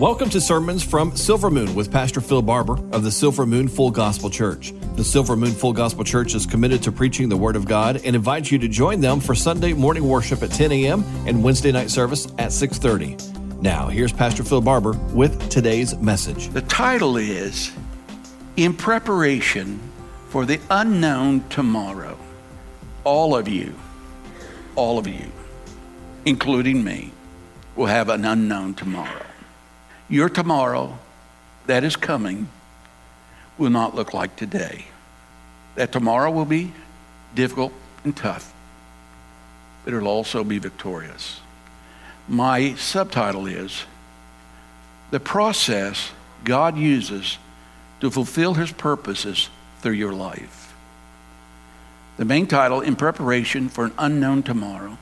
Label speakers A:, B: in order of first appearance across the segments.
A: Welcome to Sermons from Silver Moon with Pastor Phil Barber of the Silver Moon Full Gospel Church. The Silver Moon Full Gospel Church is committed to preaching the Word of God and invites you to join them for Sunday morning worship at 10 a.m. and Wednesday night service at 6:30. Now, here's Pastor Phil Barber with today's message.
B: The title is In Preparation for the Unknown Tomorrow. All of you, all of you, including me, will have an unknown tomorrow. Your tomorrow that is coming will not look like today. That tomorrow will be difficult and tough, but it'll also be victorious. My subtitle is The Process God Uses to Fulfill His Purposes Through Your Life. The main title, In Preparation for an Unknown Tomorrow.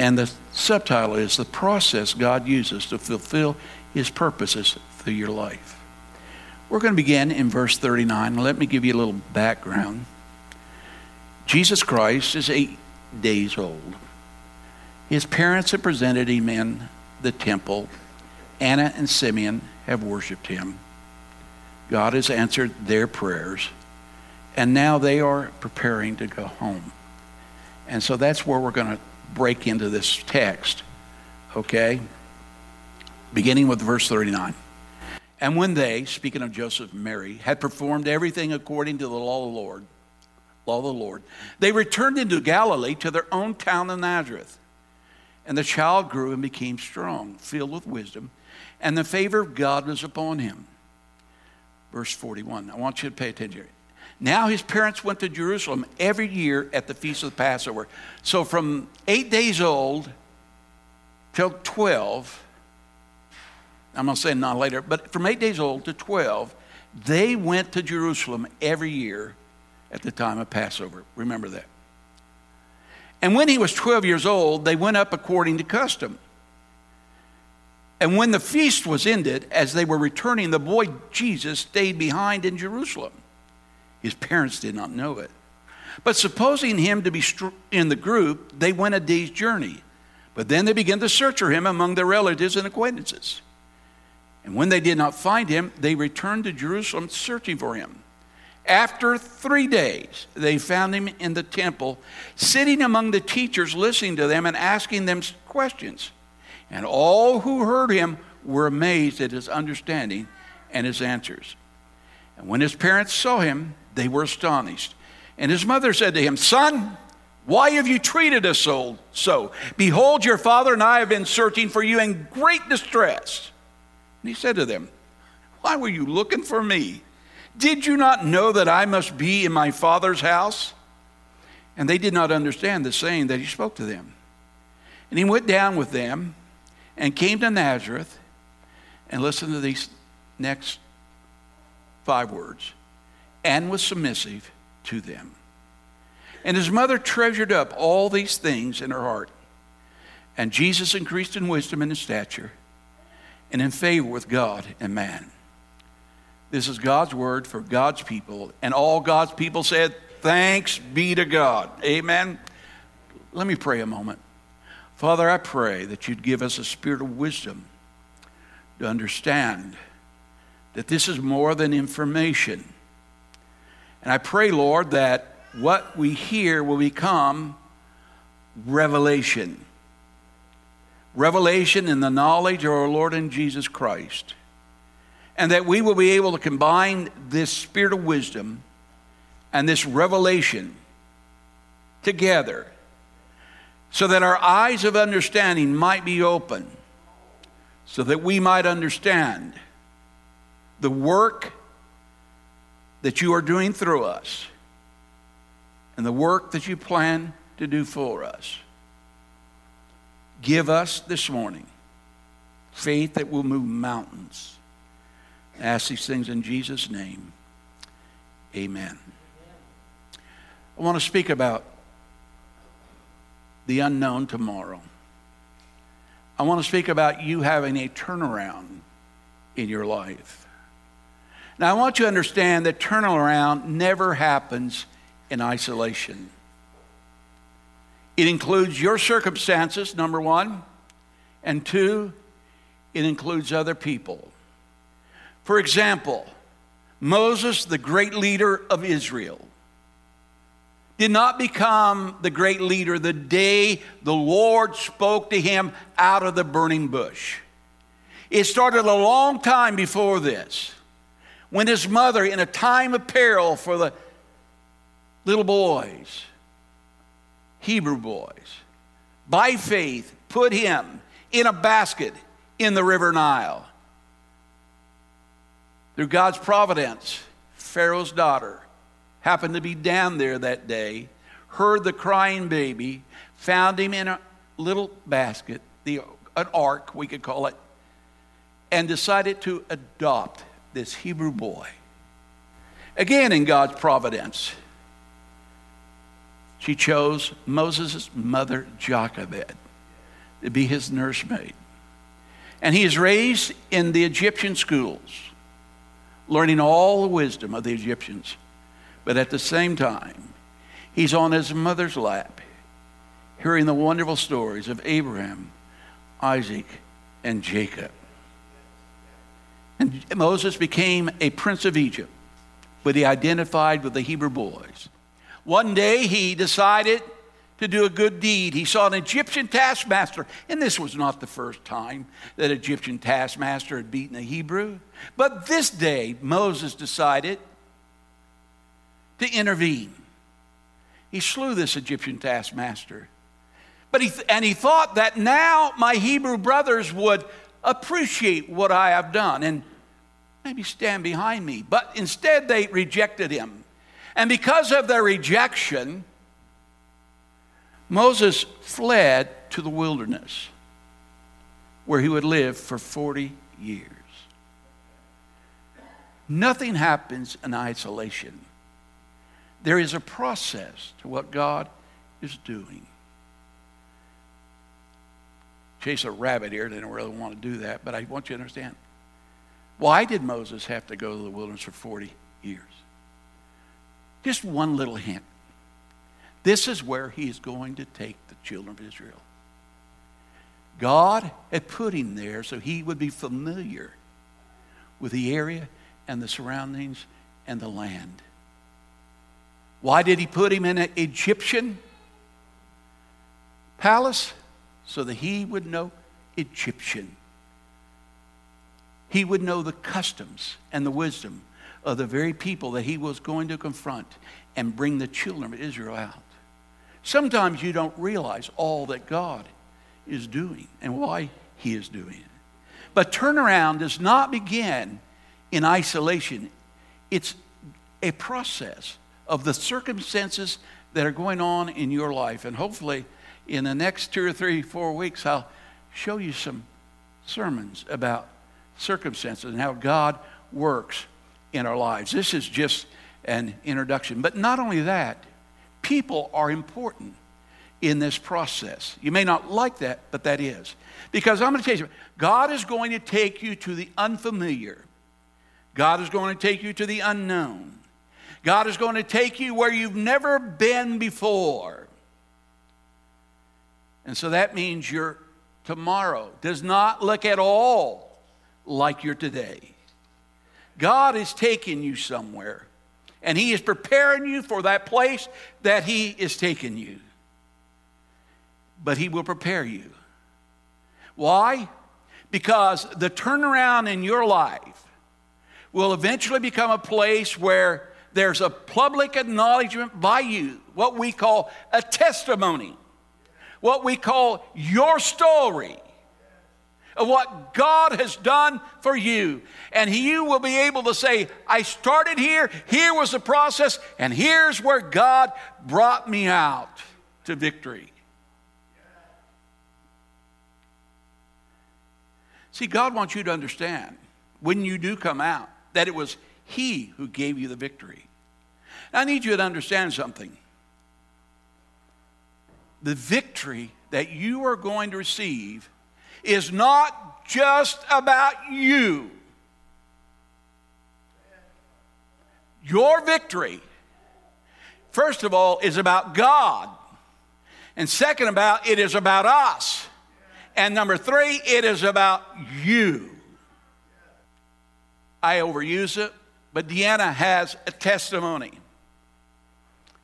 B: And the subtitle is The Process God Uses to Fulfill His Purposes Through Your Life. We're going to begin in verse 39. Let me give you a little background. Jesus Christ is eight days old. His parents have presented him in the temple. Anna and Simeon have worshiped him. God has answered their prayers, and now they are preparing to go home. And so that's where we're going to break into this text, okay? Beginning with verse 39. And when they, speaking of Joseph and Mary, had performed everything according to the law of the Lord, law of the Lord, they returned into Galilee to their own town of Nazareth. And the child grew and became strong, filled with wisdom, and the favor of God was upon him. Verse 41. I want you to pay attention. Now his parents went to Jerusalem every year at the feast of the Passover. So from eight days old till 12, I'm going to say not later, but from eight days old to 12, they went to Jerusalem every year at the time of Passover. Remember that. And when he was 12 years old, they went up according to custom. And when the feast was ended, as they were returning, the boy Jesus stayed behind in Jerusalem. His parents did not know it. But supposing him to be in the group, they went a day's journey. But then they began to search for him among their relatives and acquaintances. And when they did not find him, they returned to Jerusalem searching for him. After three days, they found him in the temple, sitting among the teachers, listening to them and asking them questions. And all who heard him were amazed at his understanding and his answers. And when his parents saw him, they were astonished. And his mother said to him, Son, why have you treated us so? Behold, your father and I have been searching for you in great distress. And he said to them, Why were you looking for me? Did you not know that I must be in my father's house? And they did not understand the saying that he spoke to them. And he went down with them and came to Nazareth. And listen to these next five words and was submissive to them. And his mother treasured up all these things in her heart. And Jesus increased in wisdom and in stature and in favor with God and man. This is God's word for God's people. And all God's people said, Thanks be to God. Amen. Let me pray a moment. Father, I pray that you'd give us a spirit of wisdom to understand that this is more than information and I pray, Lord, that what we hear will become revelation. Revelation in the knowledge of our Lord and Jesus Christ. And that we will be able to combine this spirit of wisdom and this revelation together so that our eyes of understanding might be open, so that we might understand the work that you are doing through us and the work that you plan to do for us. Give us this morning faith that will move mountains. I ask these things in Jesus' name. Amen. I want to speak about the unknown tomorrow. I want to speak about you having a turnaround in your life. Now, I want you to understand that turnaround never happens in isolation. It includes your circumstances, number one, and two, it includes other people. For example, Moses, the great leader of Israel, did not become the great leader the day the Lord spoke to him out of the burning bush. It started a long time before this when his mother, in a time of peril for the little boys, Hebrew boys, by faith put him in a basket in the river Nile. Through God's providence, Pharaoh's daughter happened to be down there that day, heard the crying baby, found him in a little basket, the, an ark, we could call it, and decided to adopt this Hebrew boy. Again, in God's providence, she chose Moses' mother, Jochebed, to be his nursemaid. And he is raised in the Egyptian schools, learning all the wisdom of the Egyptians. But at the same time, he's on his mother's lap, hearing the wonderful stories of Abraham, Isaac, and Jacob. And Moses became a prince of Egypt, but he identified with the Hebrew boys. One day he decided to do a good deed. He saw an Egyptian taskmaster, and this was not the first time that Egyptian taskmaster had beaten a Hebrew. But this day, Moses decided to intervene. He slew this Egyptian taskmaster. But he, and he thought that now my Hebrew brothers would appreciate what I have done and maybe stand behind me. But instead, they rejected him. And because of their rejection, Moses fled to the wilderness where he would live for 40 years. Nothing happens in isolation. There is a process to what God is doing. Chase a rabbit here, didn't really want to do that, but I want you to understand. Why did Moses have to go to the wilderness for 40 years? Just one little hint. This is where he is going to take the children of Israel. God had put him there so he would be familiar with the area and the surroundings and the land. Why did he put him in an Egyptian palace? So that he would know Egyptian. He would know the customs and the wisdom of the very people that he was going to confront and bring the children of Israel out. Sometimes you don't realize all that God is doing and why he is doing it. But turnaround does not begin in isolation, it's a process of the circumstances that are going on in your life. And hopefully, in the next two or three, four weeks, I'll show you some sermons about circumstances and how God works in our lives. This is just an introduction. But not only that, people are important in this process. You may not like that, but that is. Because I'm going to tell you, God is going to take you to the unfamiliar. God is going to take you to the unknown. God is going to take you where you've never been before. And so that means your tomorrow does not look at all like you're today. God is taking you somewhere, and He is preparing you for that place that He is taking you. But He will prepare you. Why? Because the turnaround in your life will eventually become a place where there's a public acknowledgement by you, what we call a testimony, what we call your story of what God has done for you. And you will be able to say, I started here, here was the process, and here's where God brought me out to victory. See, God wants you to understand when you do come out that it was He who gave you the victory. I need you to understand something. The victory that you are going to receive is not just about you. Your victory, first of all, is about God. And second about it is about us. And number three, it is about you. I overuse it, but Deanna has a testimony.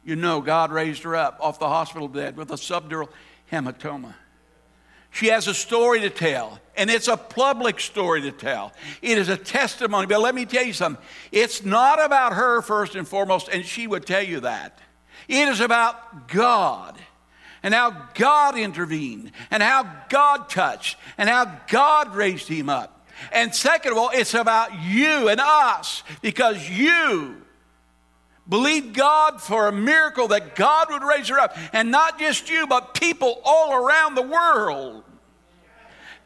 B: You know, God raised her up off the hospital bed with a subdural hematoma. She has a story to tell, and it's a public story to tell. It is a testimony. But let me tell you something it's not about her first and foremost, and she would tell you that. It is about God and how God intervened and how God touched and how God raised him up. And second of all, it's about you and us because you believed God for a miracle that God would raise her up. And not just you, but people all around the world.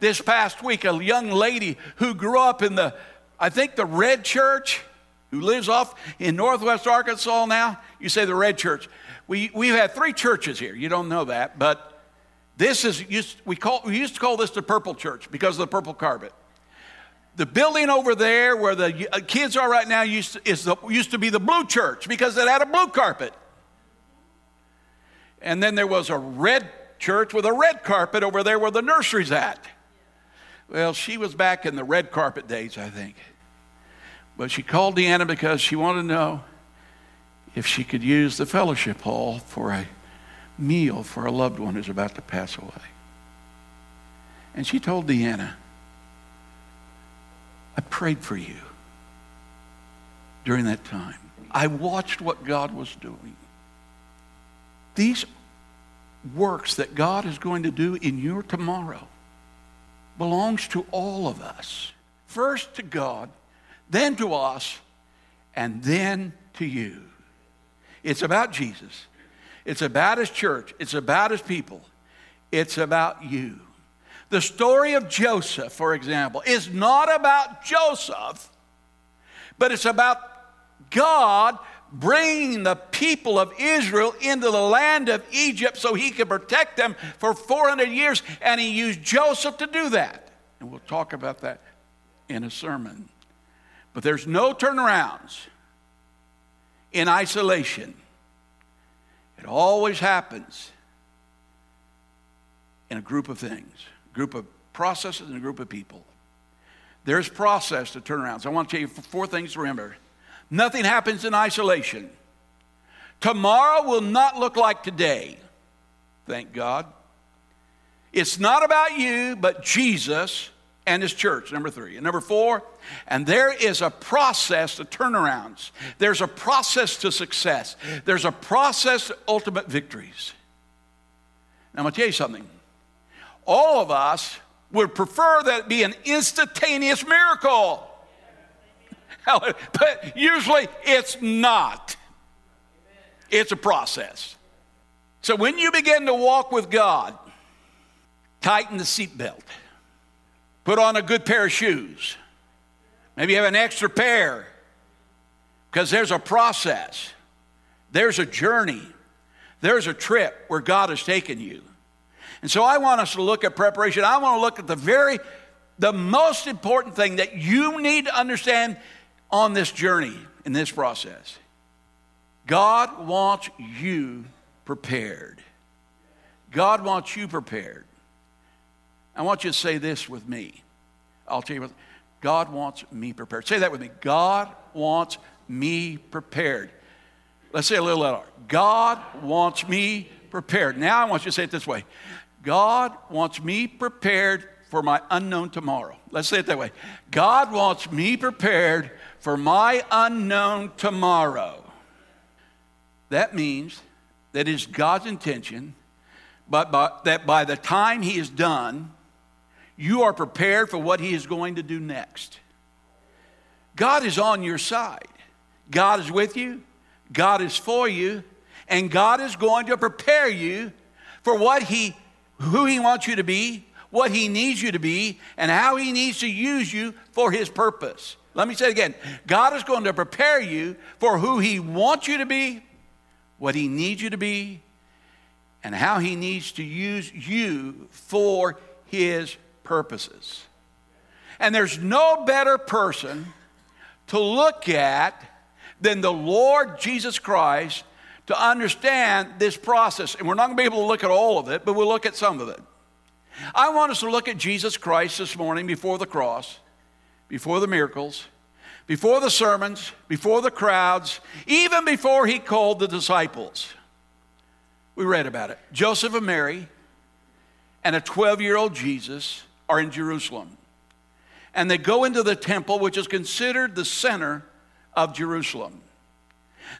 B: This past week, a young lady who grew up in the, I think, the Red Church, who lives off in northwest Arkansas now. You say the Red Church. We, we've had three churches here. You don't know that, but this is, used, we, call, we used to call this the Purple Church because of the purple carpet. The building over there where the uh, kids are right now used to, is the, used to be the Blue Church because it had a blue carpet. And then there was a red church with a red carpet over there where the nursery's at. Well, she was back in the red carpet days, I think. But she called Deanna because she wanted to know if she could use the fellowship hall for a meal for a loved one who's about to pass away. And she told Deanna, I prayed for you during that time. I watched what God was doing. These works that God is going to do in your tomorrow belongs to all of us. First to God, then to us, and then to you. It's about Jesus. It's about his church. It's about his people. It's about you. The story of Joseph, for example, is not about Joseph, but it's about God bringing the people of Israel into the land of Egypt so he could protect them for 400 years, and he used Joseph to do that. And we'll talk about that in a sermon. But there's no turnarounds in isolation. It always happens in a group of things, group of processes and a group of people. There's process to turnarounds. I want to tell you four things to remember. Nothing happens in isolation. Tomorrow will not look like today. Thank God. It's not about you, but Jesus and his church, number three. And number four, and there is a process to turnarounds. There's a process to success. There's a process to ultimate victories. Now, I'm going to tell you something. All of us would prefer that it be an instantaneous miracle. but usually it's not. It's a process. So when you begin to walk with God, tighten the seatbelt. Put on a good pair of shoes. Maybe have an extra pair because there's a process, there's a journey, there's a trip where God has taken you. And so I want us to look at preparation. I want to look at the very, the most important thing that you need to understand on this journey, in this process. God wants you prepared. God wants you prepared. I want you to say this with me. I'll tell you what, God wants me prepared. Say that with me. God wants me prepared. Let's say a little louder. God wants me prepared. Now I want you to say it this way God wants me prepared for my unknown tomorrow. Let's say it that way. God wants me prepared for my unknown tomorrow. That means that is God's intention, but by, that by the time He is done, you are prepared for what He is going to do next. God is on your side. God is with you. God is for you. And God is going to prepare you for what He, who He wants you to be, what He needs you to be, and how He needs to use you for His purpose. Let me say it again. God is going to prepare you for who He wants you to be, what He needs you to be, and how He needs to use you for His purposes. And there's no better person to look at than the Lord Jesus Christ to understand this process. And we're not going to be able to look at all of it, but we'll look at some of it. I want us to look at Jesus Christ this morning before the cross, before the miracles, before the sermons, before the crowds, even before he called the disciples. We read about it. Joseph and Mary and a 12 year old Jesus are in Jerusalem. And they go into the temple, which is considered the center of Jerusalem.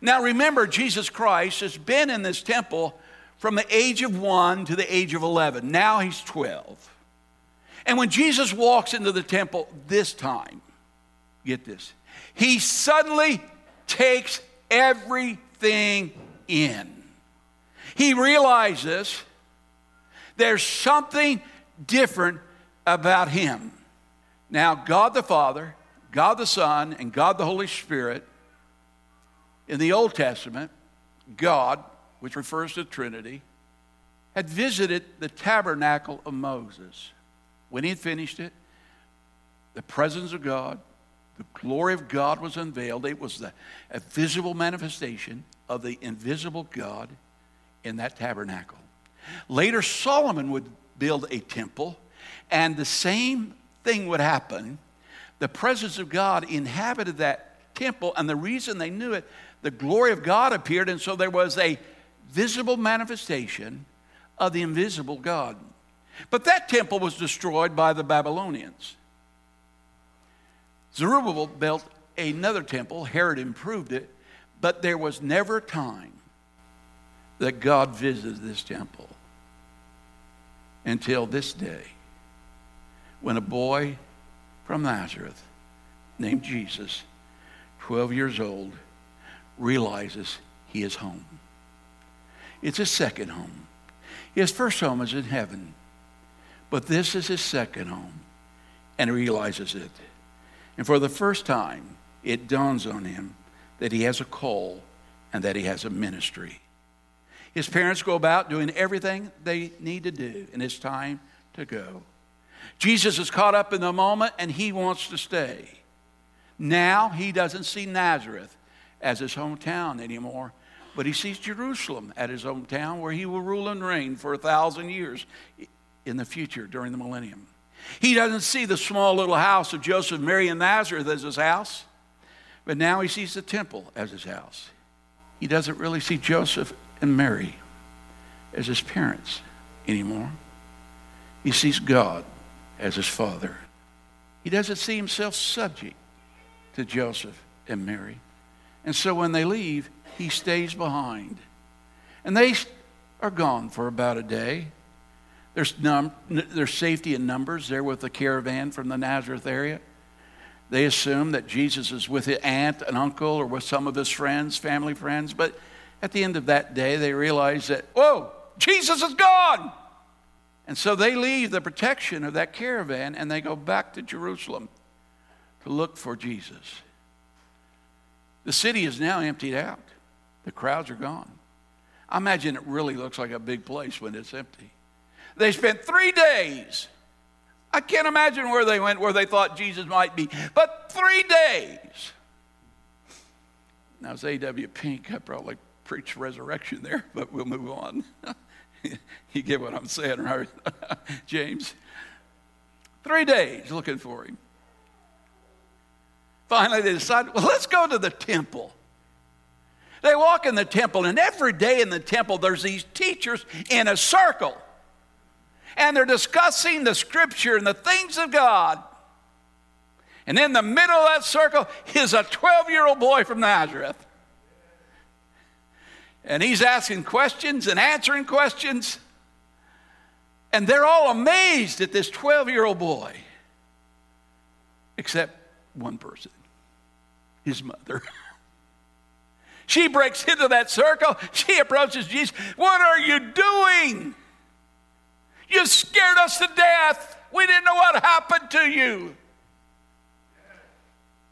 B: Now remember, Jesus Christ has been in this temple from the age of one to the age of 11. Now he's 12. And when Jesus walks into the temple this time, get this, he suddenly takes everything in. He realizes there's something different about him. Now, God the Father, God the Son, and God the Holy Spirit, in the Old Testament, God, which refers to Trinity, had visited the tabernacle of Moses. When he had finished it, the presence of God, the glory of God was unveiled. It was the, a visible manifestation of the invisible God in that tabernacle. Later, Solomon would build a temple, and the same thing would happen. The presence of God inhabited that temple, and the reason they knew it, the glory of God appeared, and so there was a visible manifestation of the invisible God. But that temple was destroyed by the Babylonians. Zerubbabel built another temple, Herod improved it, but there was never a time that God visited this temple until this day when a boy from Nazareth named Jesus, 12 years old, realizes he is home. It's his second home. His first home is in heaven, but this is his second home, and he realizes it. And for the first time, it dawns on him that he has a call and that he has a ministry. His parents go about doing everything they need to do, and it's time to go. Jesus is caught up in the moment and he wants to stay. Now he doesn't see Nazareth as his hometown anymore, but he sees Jerusalem at his hometown where he will rule and reign for a thousand years in the future during the millennium. He doesn't see the small little house of Joseph, Mary, and Nazareth as his house, but now he sees the temple as his house. He doesn't really see Joseph and Mary as his parents anymore. He sees God as his father. He doesn't see himself subject to Joseph and Mary. And so when they leave, he stays behind. And they are gone for about a day. There's, num- there's safety in numbers there with the caravan from the Nazareth area. They assume that Jesus is with his aunt, and uncle, or with some of his friends, family friends. But at the end of that day, they realize that, whoa, Jesus is gone. And so they leave the protection of that caravan and they go back to Jerusalem to look for Jesus. The city is now emptied out, the crowds are gone. I imagine it really looks like a big place when it's empty. They spent three days. I can't imagine where they went, where they thought Jesus might be, but three days. Now, it's A.W. Pink. I probably preach resurrection there, but we'll move on. you get what I'm saying, right? James. Three days looking for him. Finally, they decide, well, let's go to the temple. They walk in the temple, and every day in the temple, there's these teachers in a circle. And they're discussing the scripture and the things of God. And in the middle of that circle is a 12 year old boy from Nazareth. And he's asking questions and answering questions. And they're all amazed at this 12 year old boy, except one person his mother. she breaks into that circle. She approaches Jesus. What are you doing? You scared us to death. We didn't know what happened to you.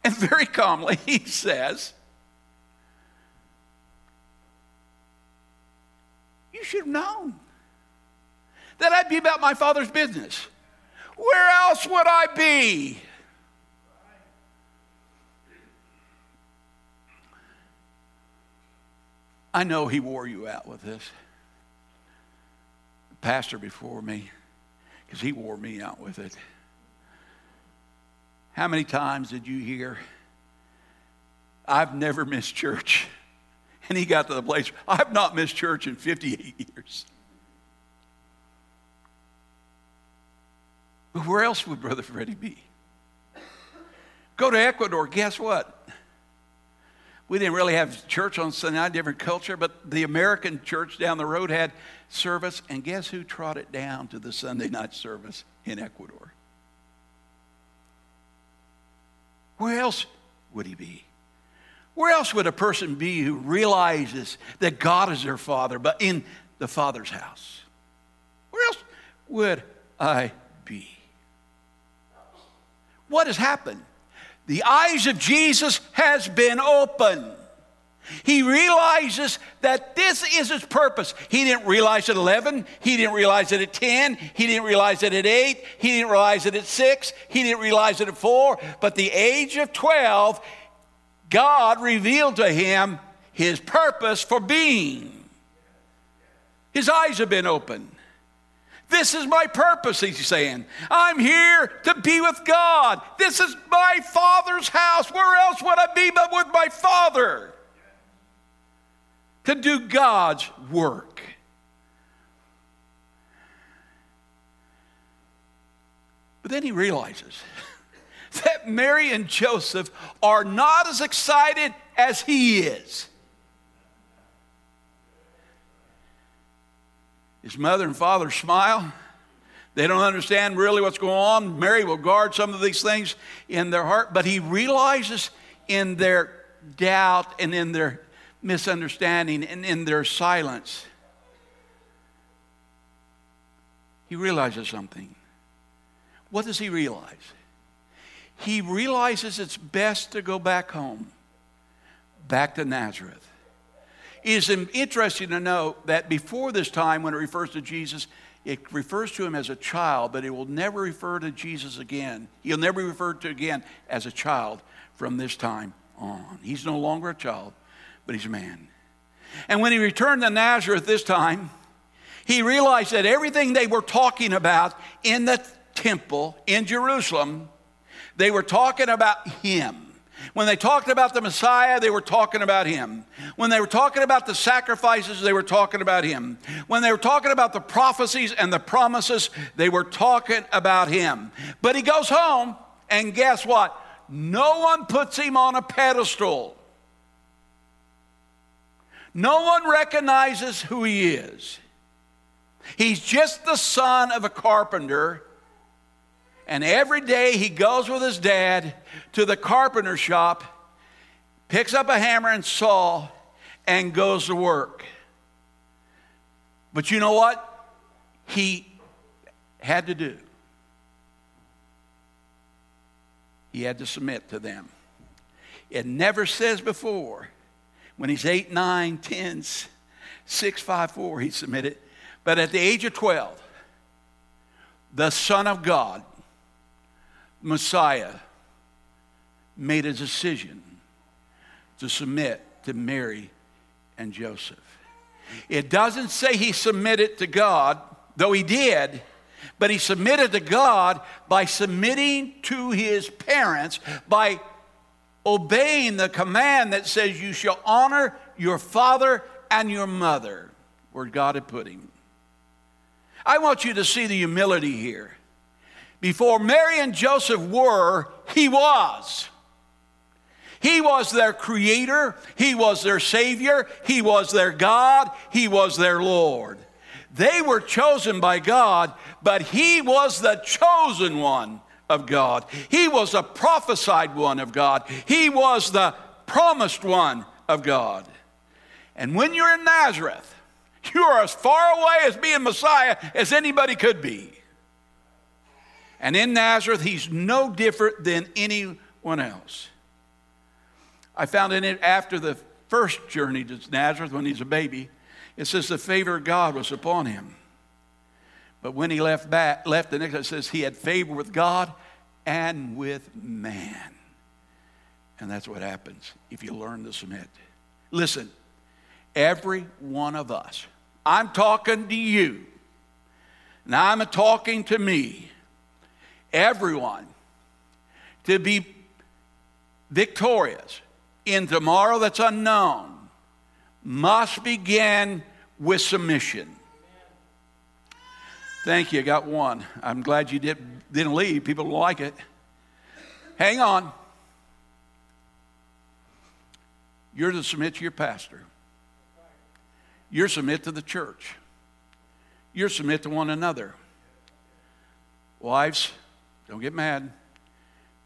B: And very calmly, he says, You should have known that I'd be about my father's business. Where else would I be? I know he wore you out with this. The pastor before me because he wore me out with it. How many times did you hear, I've never missed church? And he got to the place, I've not missed church in 58 years. But where else would Brother Freddie be? Go to Ecuador, guess what? We didn't really have church on Sunday night, different culture, but the American church down the road had service, and guess who trotted down to the Sunday night service in Ecuador? Where else would he be? Where else would a person be who realizes that God is their father, but in the Father's house? Where else would I be? What has happened? The eyes of Jesus has been opened. He realizes that this is his purpose. He didn't realize it at 11. He didn't realize it at 10. He didn't realize it at 8. He didn't realize it at 6. He didn't realize it at 4. But the age of 12, God revealed to him his purpose for being. His eyes have been opened. This is my purpose, he's saying. I'm here to be with God. This is my Father's house. Where else would I be but with my Father? To do God's work. But then he realizes that Mary and Joseph are not as excited as he is. His mother and father smile. They don't understand really what's going on. Mary will guard some of these things in their heart, but he realizes in their doubt and in their misunderstanding and in their silence, he realizes something. What does he realize? he realizes it's best to go back home, back to Nazareth. It is interesting to note that before this time, when it refers to Jesus, it refers to him as a child, but it will never refer to Jesus again. He'll never be referred to again as a child from this time on. He's no longer a child, but he's a man. And when he returned to Nazareth this time, he realized that everything they were talking about in the temple in Jerusalem they were talking about him. When they talked about the Messiah, they were talking about him. When they were talking about the sacrifices, they were talking about him. When they were talking about the prophecies and the promises, they were talking about him. But he goes home, and guess what? No one puts him on a pedestal. No one recognizes who he is. He's just the son of a carpenter and every day he goes with his dad to the carpenter shop, picks up a hammer and saw, and goes to work. But you know what? He had to do. He had to submit to them. It never says before, when he's 8, 9, 10, 6, 5, 4, he submitted. But at the age of 12, the Son of God Messiah made a decision to submit to Mary and Joseph. It doesn't say he submitted to God, though he did, but he submitted to God by submitting to his parents, by obeying the command that says, You shall honor your father and your mother, where God had put him. I want you to see the humility here. Before Mary and Joseph were, he was. He was their creator, he was their savior, he was their God, he was their Lord. They were chosen by God, but he was the chosen one of God. He was a prophesied one of God. He was the promised one of God. And when you're in Nazareth, you are as far away as being Messiah as anybody could be. And in Nazareth, he's no different than anyone else. I found in it after the first journey to Nazareth when he's a baby, it says the favor of God was upon him. But when he left back, left the next, it says he had favor with God and with man. And that's what happens if you learn to submit. Listen, every one of us, I'm talking to you Now I'm talking to me, everyone, to be victorious in tomorrow that's unknown must begin with submission. Thank you. I got one. I'm glad you did, didn't leave. People like it. Hang on. You're to submit to your pastor. You're submit to the church. You're submit to one another. Wives, don't get mad.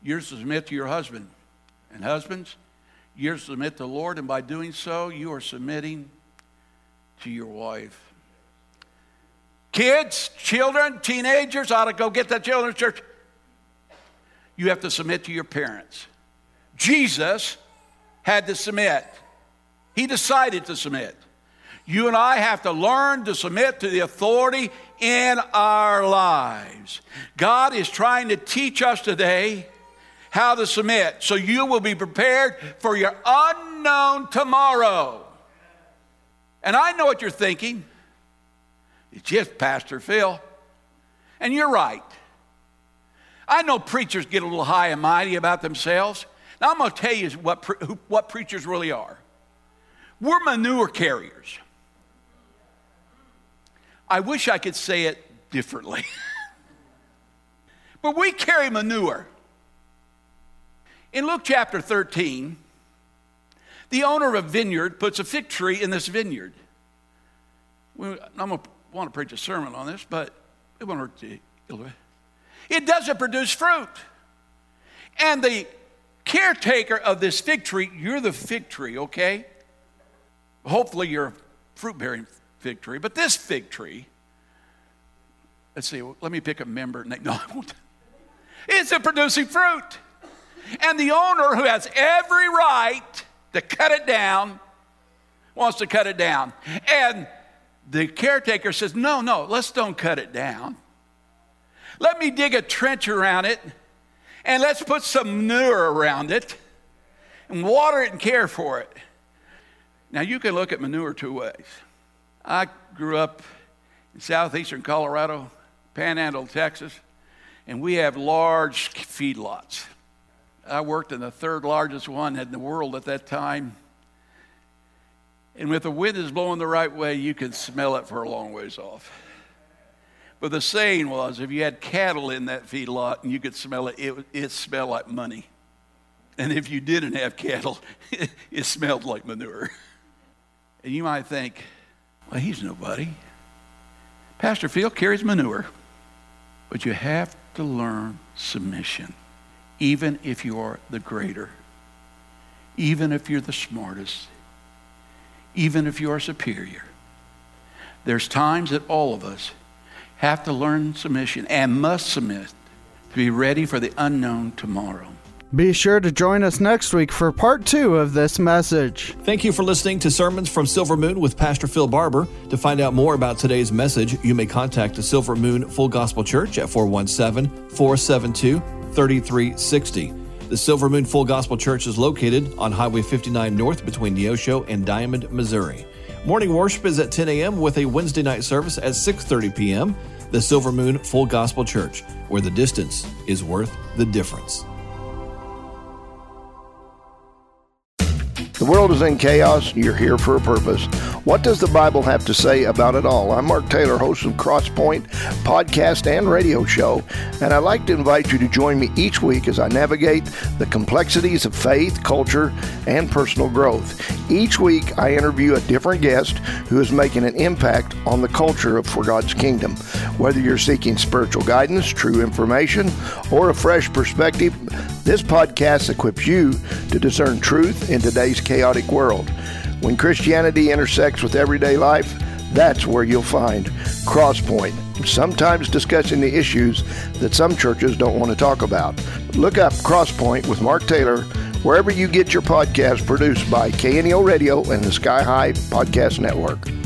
B: You're to submit to your husband. And husbands, you're to submit to the Lord, and by doing so, you are submitting to your wife. Kids, children, teenagers ought to go get that children's church. You have to submit to your parents. Jesus had to submit, he decided to submit. You and I have to learn to submit to the authority in our lives. God is trying to teach us today how to submit so you will be prepared for your unknown tomorrow. And I know what you're thinking. It's just Pastor Phil. And you're right. I know preachers get a little high and mighty about themselves. Now, I'm going to tell you what, pre- what preachers really are. We're manure carriers. I wish I could say it differently. but we carry manure. In Luke chapter 13, the owner of a vineyard puts a fig tree in this vineyard. I'm going to want to preach a sermon on this, but it won't hurt. It doesn't produce fruit. And the caretaker of this fig tree, you're the fig tree, okay? Hopefully you're a fruit bearing fig tree, but this fig tree, let's see, let me pick a member. No, I won't. Isn't producing fruit. And the owner, who has every right to cut it down, wants to cut it down. And the caretaker says, No, no, let's don't cut it down. Let me dig a trench around it and let's put some manure around it and water it and care for it. Now, you can look at manure two ways. I grew up in southeastern Colorado, Panhandle, Texas, and we have large feedlots. I worked in the third largest one in the world at that time. And if the wind is blowing the right way, you can smell it for a long ways off. But the saying was if you had cattle in that feedlot and you could smell it, it, it smelled like money. And if you didn't have cattle, it smelled like manure. And you might think, well, he's nobody. Pastor Phil carries manure. But you have to learn submission even if you're the greater, even if you're the smartest, even if you're superior. There's times that all of us have to learn submission and must submit to be ready for the unknown tomorrow.
C: Be sure to join us next week for part two of this message.
A: Thank you for listening to Sermons from Silver Moon with Pastor Phil Barber. To find out more about today's message, you may contact the Silver Moon Full Gospel Church at 417 472 3360. The Silver Moon Full Gospel Church is located on Highway 59 North between Neosho and Diamond, Missouri. Morning worship is at 10 a.m. with a Wednesday night service at 6:30 p.m. The Silver Moon Full Gospel Church, where the distance is worth the difference.
D: The world is in chaos. You're here for a purpose. What does the Bible have to say about it all? I'm Mark Taylor, host of Crosspoint podcast and radio show, and I'd like to invite you to join me each week as I navigate the complexities of faith, culture, and personal growth. Each week, I interview a different guest who is making an impact on the culture of For God's Kingdom. Whether you're seeking spiritual guidance, true information, or a fresh perspective, this podcast equips you to discern truth in today's chaotic world. When Christianity intersects with everyday life, that's where you'll find Crosspoint, sometimes discussing the issues that some churches don't want to talk about. Look up Crosspoint with Mark Taylor wherever you get your podcast produced by KNEO Radio and the Sky High Podcast Network.